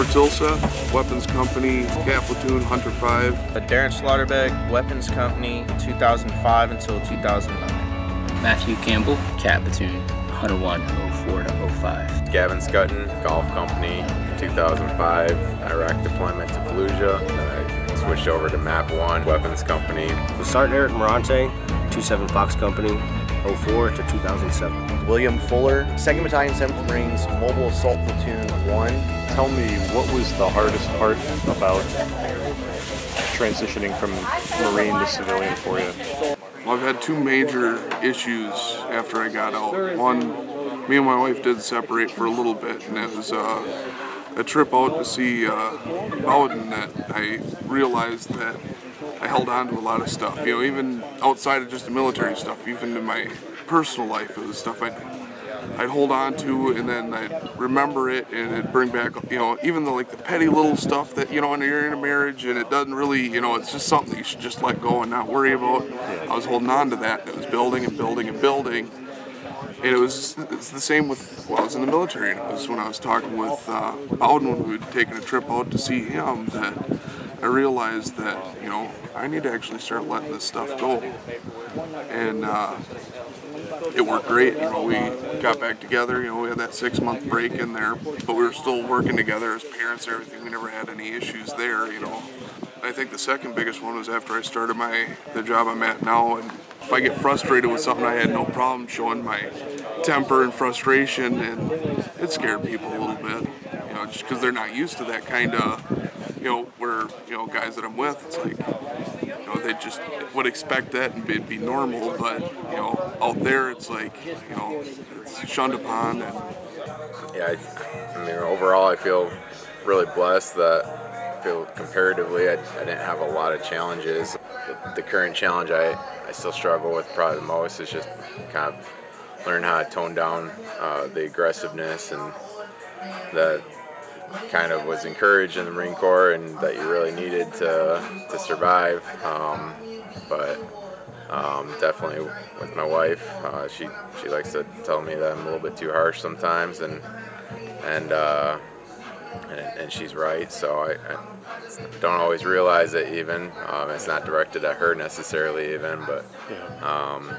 Trevor Tilseth, Weapons Company, CAAT Platoon, Hunter 5. Darren Slaughterbeck, Weapons Company, 2005 until 2009. Matthew Campbell, CAAT Platoon, Hunter 1, 04 to 05. Gavin Scutton, Golf Company, 2005, Iraq deployment to Fallujah. Then I switched over to Map 1, Weapons Company. Sergeant Eric Morante, 27 Fox Company, 04 to 2007. William Fuller, 2nd Battalion, 7th Marines, Mobile Assault Platoon 1. Tell me, what was the hardest part about transitioning from Marine to civilian for you? Well, I've had two major issues after I got out. One, me and my wife did separate for a little bit, and it was uh, a trip out to see uh, Bowden that I realized that I held on to a lot of stuff. You know, even outside of just the military stuff, even in my personal life, it was stuff I'd, I'd hold on to, and then I'd remember it, and it'd bring back, you know, even the like the petty little stuff that you know, when you're in a marriage, and it doesn't really, you know, it's just something you should just let go and not worry about. I was holding on to that, and it was building and building and building. And it was it's the same with well, I was in the military, and it was when I was talking with uh, Bowden when we had taken a trip out to see him that I realized that you know I need to actually start letting this stuff go, and uh, it worked great. You know, we got back together. You know, we had that six month break in there, but we were still working together as parents. and Everything we never had any issues there. You know, I think the second biggest one was after I started my the job I'm at now, and if I get frustrated with something, I had no problem showing my temper and frustration, and it scared people a little bit. You know, just because they're not used to that kind of, you know, where you know guys that I'm with, it's like, you know, they just would expect that and it'd be normal, but you know, out there it's like, you know, it's shunned upon, and Yeah, I, I mean, overall, I feel really blessed that I feel comparatively I, I didn't have a lot of challenges. The, the current challenge I, I still struggle with probably the most is just kind of learn how to tone down uh, the aggressiveness and that kind of was encouraged in the Marine Corps and that you really needed to, to survive. Um, but um, definitely with my wife, uh, she she likes to tell me that I'm a little bit too harsh sometimes, and and uh, and, and she's right. So I, I don't always realize it even. Um, it's not directed at her necessarily even, but um,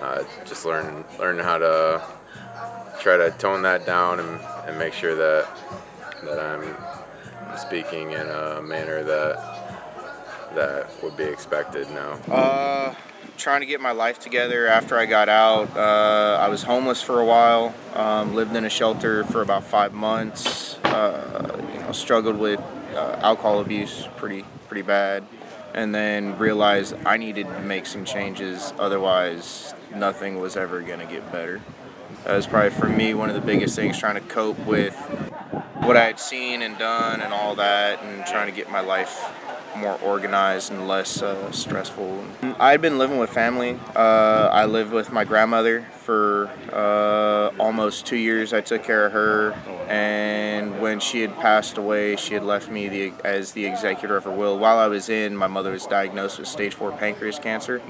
uh, just learn learn how to try to tone that down and, and make sure that that I'm speaking in a manner that that would be expected now. Uh, trying to get my life together after I got out. Uh, I was homeless for a while. Um, lived in a shelter for about five months. Uh, you know, struggled with uh, alcohol abuse pretty pretty bad, and then realized I needed to make some changes. Otherwise, nothing was ever gonna get better. That was probably for me one of the biggest things, trying to cope with what I had seen and done and all that, and trying to get my life more organized and less uh, stressful. I had been living with family. Uh, I lived with my grandmother for uh, almost two years. I took care of her, and when she had passed away, she had left me the, as the executor of her will. While I was in, my mother was diagnosed with stage four pancreas cancer,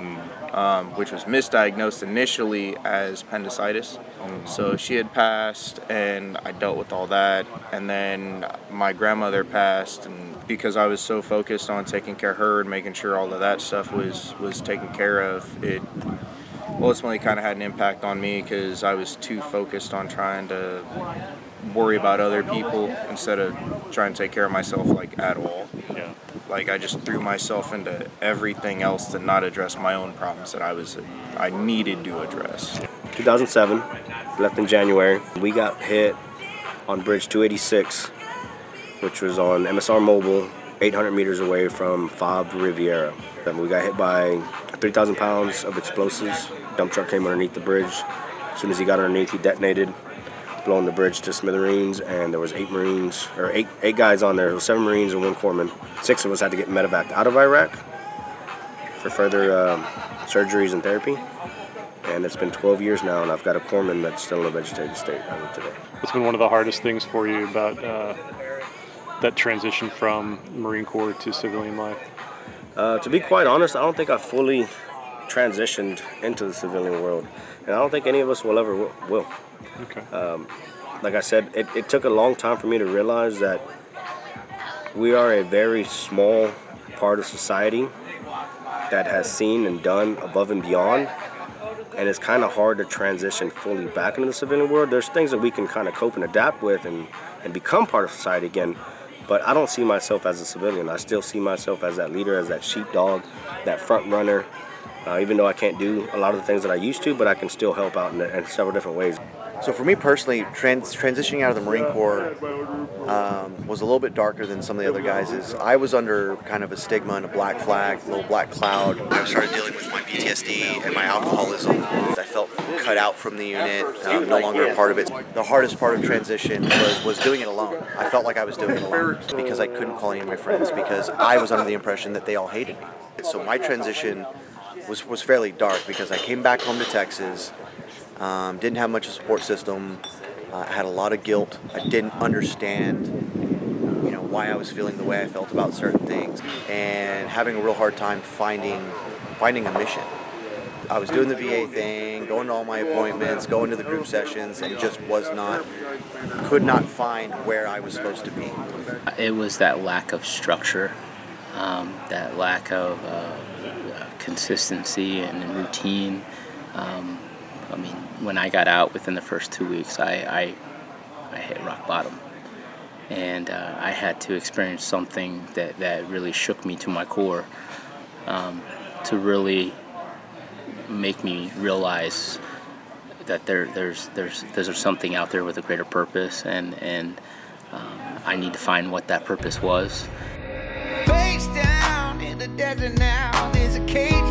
um, which was misdiagnosed initially as appendicitis. So she had passed, and I dealt with all that. And then my grandmother passed, and because I was so focused on taking care of her and making sure all of that stuff was was taken care of, it ultimately kind of had an impact on me because I was too focused on trying to worry about other people instead of trying to take care of myself like at all. Yeah. Like I just threw myself into everything else to not address my own problems that I was I needed to address. 2007, left in January. We got hit on Bridge 286, which was on MSR Mobile, 800 meters away from Fob Riviera. Then we got hit by 3,000 pounds of explosives. Dump truck came underneath the bridge. As soon as he got underneath, he detonated, blowing the bridge to smithereens. And there was eight Marines, or eight eight guys on there. There seven Marines and one corpsman. Six of us had to get medevaced out of Iraq for further um, surgeries and therapy. And it's been 12 years now, and I've got a corpsman that's still in a vegetative state as of today. What's been one of the hardest things for you about uh, that transition from Marine Corps to civilian life? Uh, to be quite honest, I don't think I fully transitioned into the civilian world, and I don't think any of us will ever w- will. Okay. Um, like I said, it, it took a long time for me to realize that we are a very small part of society that has seen and done above and beyond. And it's kind of hard to transition fully back into the civilian world. There's things that we can kind of cope and adapt with and, and become part of society again. But I don't see myself as a civilian. I still see myself as that leader, as that sheepdog, that front runner. Uh, even though I can't do a lot of the things that I used to, but I can still help out in, in several different ways. So for me personally, trans- transitioning out of the Marine Corps um, was a little bit darker than some of the other guys. Is I was under kind of a stigma and a black flag, a little black cloud. I started dealing with my PTSD and my alcoholism. I felt cut out from the unit, uh, no longer a part of it. The hardest part of transition was, was doing it alone. I felt like I was doing it alone because I couldn't call any of my friends because I was under the impression that they all hated me. So my transition was, was fairly dark because I came back home to Texas. Um, didn't have much of a support system. Uh, I had a lot of guilt. I didn't understand, you know, why I was feeling the way I felt about certain things, and having a real hard time finding finding a mission. I was doing the VA thing, going to all my appointments, going to the group sessions, and just was not, could not find where I was supposed to be. It was that lack of structure, um, that lack of uh, consistency and routine. Um, I mean, when I got out within the first two weeks, I, I, I hit rock bottom. And uh, I had to experience something that, that really shook me to my core um, to really make me realize that there, there's, there's, there's something out there with a greater purpose, and, and um, I need to find what that purpose was. Face down in the desert now, there's a cage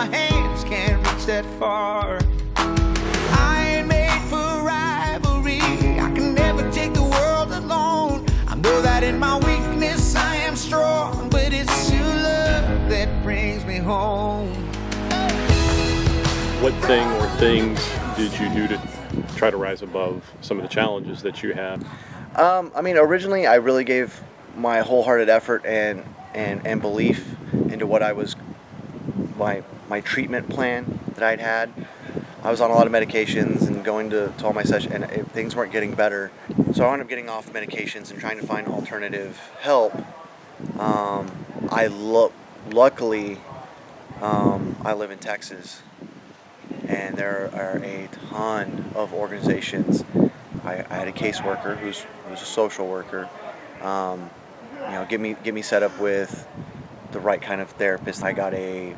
my hands can't reach that far. I ain't made for rivalry. I can never take the world alone. I know that in my weakness I am strong, but it's your love that brings me home. What thing or things did you do to try to rise above some of the challenges that you had? Um, I mean, originally I really gave my wholehearted effort and, and, and belief into what I was, my, my treatment plan that I'd had. I was on a lot of medications and going to, to all my sessions, and it, things weren't getting better. So I wound up getting off medications and trying to find alternative help. Um, I lo- luckily, um, I live in Texas, and there are a ton of organizations. I, I had a caseworker who's who's a social worker. Um, you know, get me get me set up with the right kind of therapist. I got a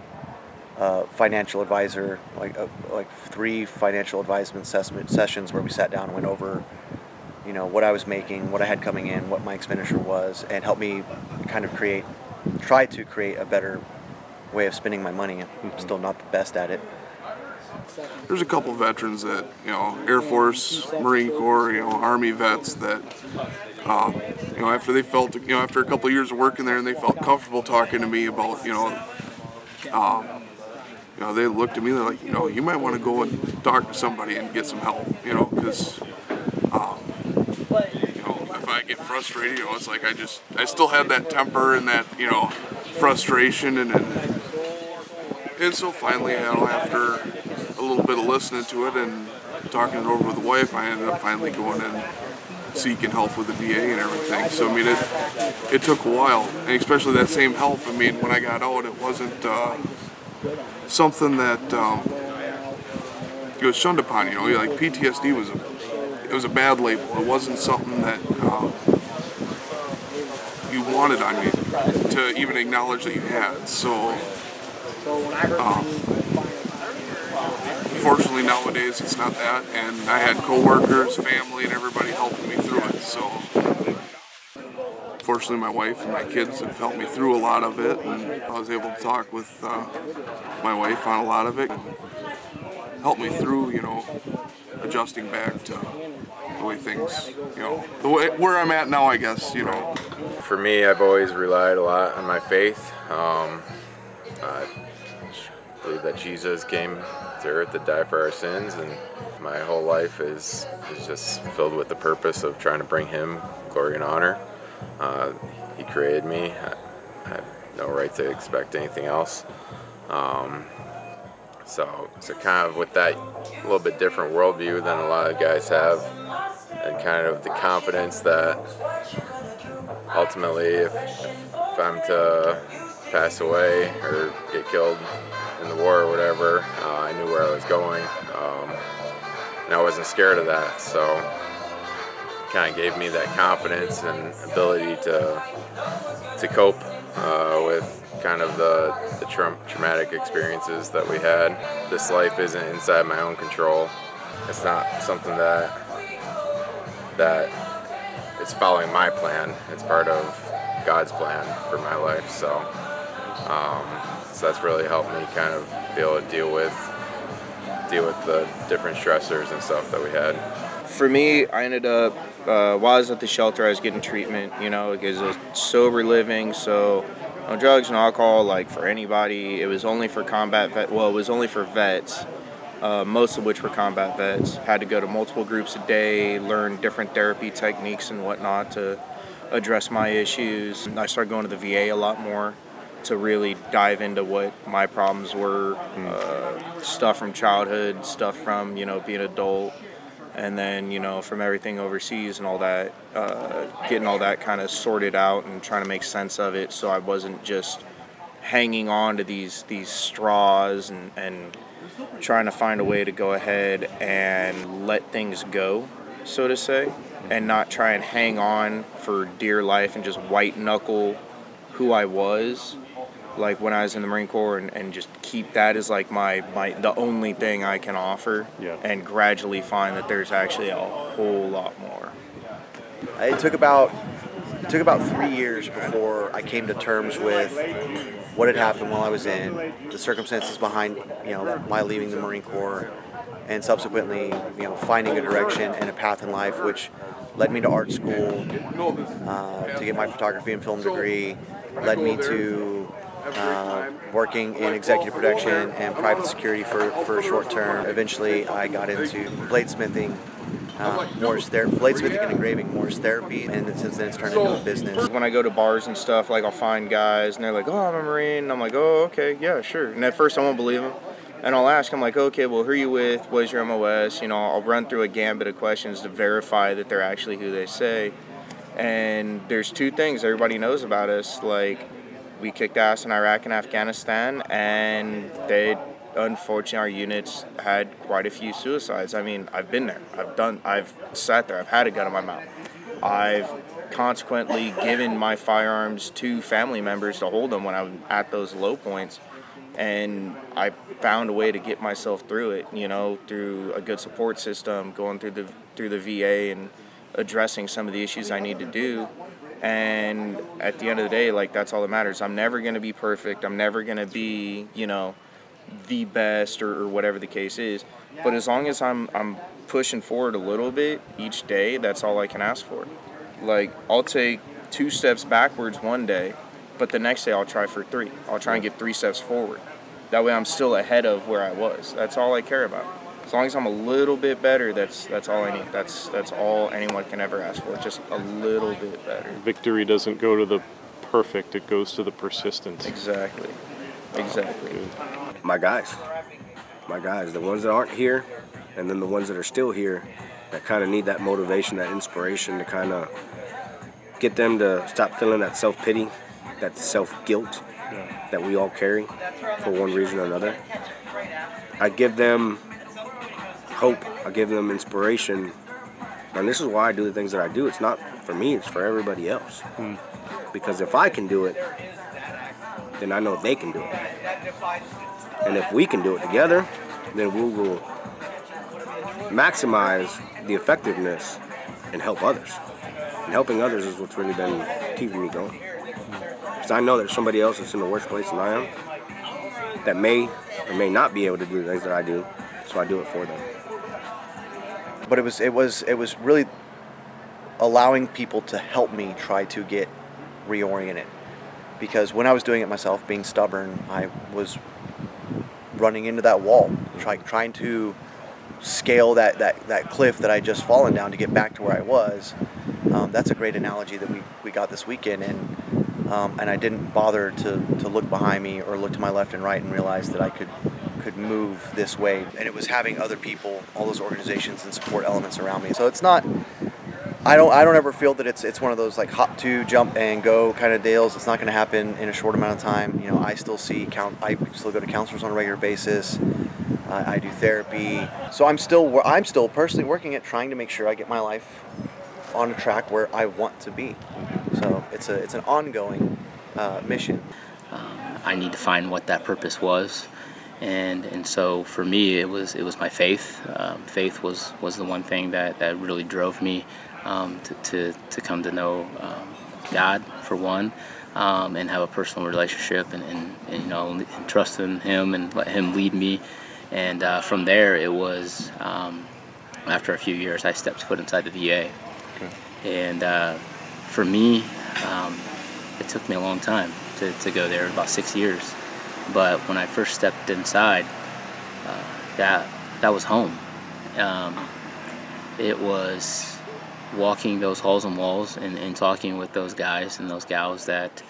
uh, financial advisor, like uh, like three financial advisement assessment sessions where we sat down and went over, you know, what I was making, what I had coming in, what my expenditure was, and helped me kind of create, try to create a better way of spending my money. I'm still not the best at it. There's a couple veterans that, you know, Air Force, Marine Corps, you know, Army vets that, um, you know, after they felt, you know, after a couple of years of working there and they felt comfortable talking to me about, you know, um, you know, they looked at me, they're like, you know, you might want to go and talk to somebody and get some help, you know, because, um, you know, if I get frustrated, you know, it's like I just, I still had that temper and that, you know, frustration and, and, and so finally, you know, after a little bit of listening to it and talking it over with the wife, I ended up finally going and seeking help with the VA and everything. So I mean, it it took a while, and especially that same help. I mean, when I got out, it wasn't uh, something that um, it was shunned upon. You know, like PTSD was a it was a bad label. It wasn't something that um, you wanted on you to even acknowledge that you had. So. Um, Fortunately, nowadays it's not that, and I had coworkers, family, and everybody helping me through it. So, fortunately, my wife and my kids have helped me through a lot of it, and I was able to talk with uh, my wife on a lot of it, and help me through, you know, adjusting back to the way things, you know, the way where I'm at now, I guess, you know. For me, I've always relied a lot on my faith. Um, I believe that Jesus came to earth to die for our sins, and my whole life is, is just filled with the purpose of trying to bring Him glory and honor. Uh, he created me. I, I, have no right to expect anything else. Um, So, so kind of with that little bit different worldview than a lot of guys have, and kind of the confidence that ultimately, if, if I'm to pass away or get killed in the war or whatever, uh, I knew where I was going, um, and I wasn't scared of that. So, kind of gave me that confidence and ability to to cope uh, with kind of the, the tra- traumatic experiences that we had. This life isn't inside my own control. It's not something that that it's following my plan. It's part of God's plan for my life. So, um, so that's really helped me kind of be able to deal with deal with the different stressors and stuff that we had. For me, I ended up uh, while I was at the shelter, I was getting treatment. You know, because it was sober living, so no drugs, no alcohol. Like for anybody, it was only for combat vet. Well, it was only for vets. Uh, most of which were combat vets. Had to go to multiple groups a day, learn different therapy techniques and whatnot to address my issues. I started going to the VA a lot more to really dive into what my problems were, uh, stuff from childhood, stuff from you know being an adult, and then you know from everything overseas and all that, uh, getting all that kind of sorted out and trying to make sense of it, so I wasn't just hanging on to these these straws and and trying to find a way to go ahead and let things go, so to say, and not try and hang on for dear life and just white knuckle who I was, like when I was in the Marine Corps, and, and just keep that as like my, my the only thing I can offer, Yeah. and gradually find that there's actually a whole lot more. It took about it took about three years before I came to terms with what had happened while I was in, the circumstances behind you know my leaving the Marine Corps, and subsequently you know finding a direction and a path in life, which led me to art school uh, to get my photography and film degree, led me to uh, working in executive production and private security for, for a short term. Eventually, I got into bladesmithing, uh, Morse ther- bladesmithing and engraving, Morse therapy, and since then it's turned into a business. When I go to bars and stuff, like I'll find guys and they're like, "Oh, I'm a Marine." And I'm like, "Oh, okay, yeah, sure." And at first I won't believe them, and I'll ask them like, "Okay, well, who are you with? What is your MOS?" You know, I'll run through a gambit of questions to verify that they're actually who they say. And there's two things everybody knows about us, like we kicked ass in Iraq and Afghanistan, and they unfortunately our units had quite a few suicides. I mean, I've been there. I've done. I've sat there. I've had a gun in my mouth. I've consequently given my firearms to family members to hold them when I'm at those low points, and I found a way to get myself through it. You know, through a good support system, going through the through the VA and addressing some of the issues I need to do. And at the end of the day, like that's all that matters. I'm never gonna be perfect. I'm never gonna be, you know, the best or, or whatever the case is. But as long as I'm I'm pushing forward a little bit each day, that's all I can ask for. Like I'll take two steps backwards one day, but the next day I'll try for three. I'll try and get three steps forward. That way I'm still ahead of where I was. That's all I care about. As long as I'm a little bit better, that's that's all I need. That's that's all anyone can ever ask for. Just a little bit better. Victory doesn't go to the perfect; it goes to the persistent. Exactly. Exactly. my guys, my guys, the ones that aren't here, and then the ones that are still here, that kind of need that motivation, that inspiration to kind of get them to stop feeling that self pity, that self guilt that we all carry for one reason or another. I give them hope. I give them inspiration. And this is why I do the things that I do. It's not for me, it's for everybody else. Hmm. Because if I can do it, then I know they can do it. And if we can do it together, then we will maximize the effectiveness and help others. And helping others is what's really been keeping me going. Hmm. Because I know there's somebody else that's in the worst place than I am that may or may not be able to do the things that I do, so I do it for them. But it was it was it was really allowing people to help me try to get reoriented. Because when I was doing it myself being stubborn I was running into that wall try, trying to scale that, that, that cliff that I just fallen down to get back to where I was. Um, that's a great analogy that we, we got this weekend and um, and I didn't bother to, to look behind me or look to my left and right and realize that I could could move this way. And it was having other people, all those organizations and support elements around me. So it's not I don't I don't ever feel that it's it's one of those like hop to jump and go kind of deals. It's not going to happen in a short amount of time. You know, I still see count I still go to counselors on a regular basis. I, I do therapy. So I'm still I'm still personally working at trying to make sure I get my life on a track where I want to be. So it's a it's an ongoing uh, mission. Um, I need to find what that purpose was, and and so for me it was it was my faith. Um, faith was was the one thing that that really drove me um, to, to to come to know um, God for one. Um, and have a personal relationship and, and, and you know and trust in him and let him lead me and uh, from there it was um, after a few years I stepped foot inside the VA and uh, for me, um, it took me a long time to, to go there, about six years. But when I first stepped inside, uh, that that was home. Um, it was walking those halls and walls and, and, talking with those guys and those gals that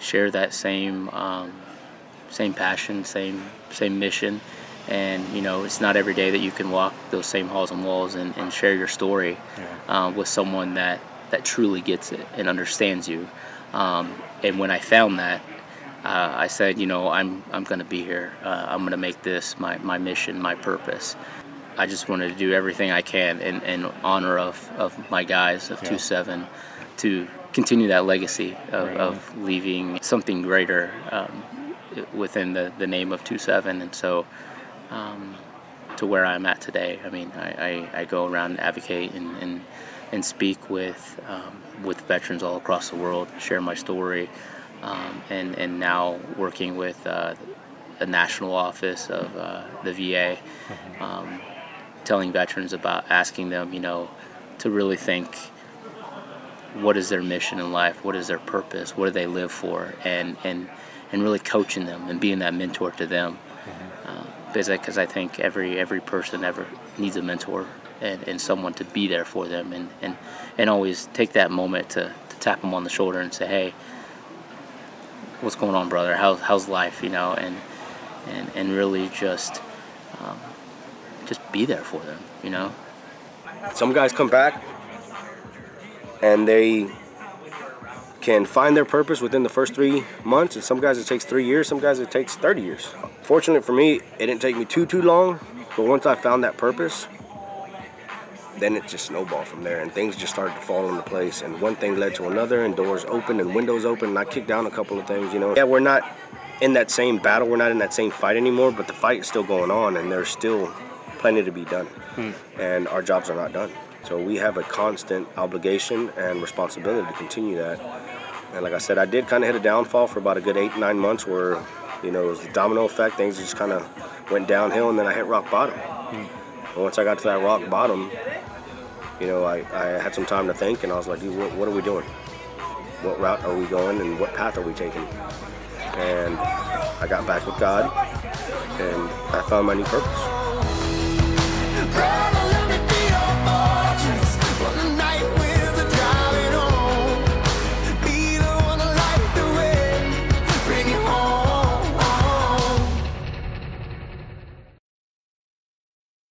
share that same um, same passion, same same mission. And you know, it's not every day that you can walk those same halls and walls and, and share your story yeah. uh, with someone that that truly gets it and understands you. Um, and when I found that, uh, I said, you know, I'm I'm going to be here. Uh, I'm going to make this my, my mission, my purpose. I just wanted to do everything I can in, in honor of, of my guys of yeah. 2-7 to continue that legacy of, right. of leaving something greater um, within the, the name of 2-7. And so um, to where I'm at today, I mean, I, I, I go around and advocate and, and and speak with um, with veterans all across the world, share my story, um, and and now working with uh, the national office of uh, the VA, um, telling veterans about asking them, you know, to really think what is their mission in life, what is their purpose, what do they live for, and and and really coaching them and being that mentor to them. Uh, because I think every every person ever needs a mentor and, and someone to be there for them and, and, and always take that moment to, to tap them on the shoulder and say, hey, what's going on, brother? How's, how's life, you know? And, and, and really just, um, just be there for them, you know? Some guys come back and they can find their purpose within the first three months, and some guys it takes three years, some guys it takes 30 years. Fortunately for me, it didn't take me too, too long, but once I found that purpose, then it just snowballed from there and things just started to fall into place and one thing led to another and doors opened and windows opened and I kicked down a couple of things, you know. Yeah, we're not in that same battle, we're not in that same fight anymore, but the fight is still going on and there's still plenty to be done. Hmm. And our jobs are not done. So we have a constant obligation and responsibility to continue that. And like I said, I did kind of hit a downfall for about a good eight, nine months where, you know, it was the domino effect. Things just kind of went downhill and then I hit rock bottom. Hmm. And once I got to that rock bottom, you know, I, I had some time to think, and I was like, what, what, are we doing? What route are we going, and what path are we taking? And I got back with God, and I found my new purpose.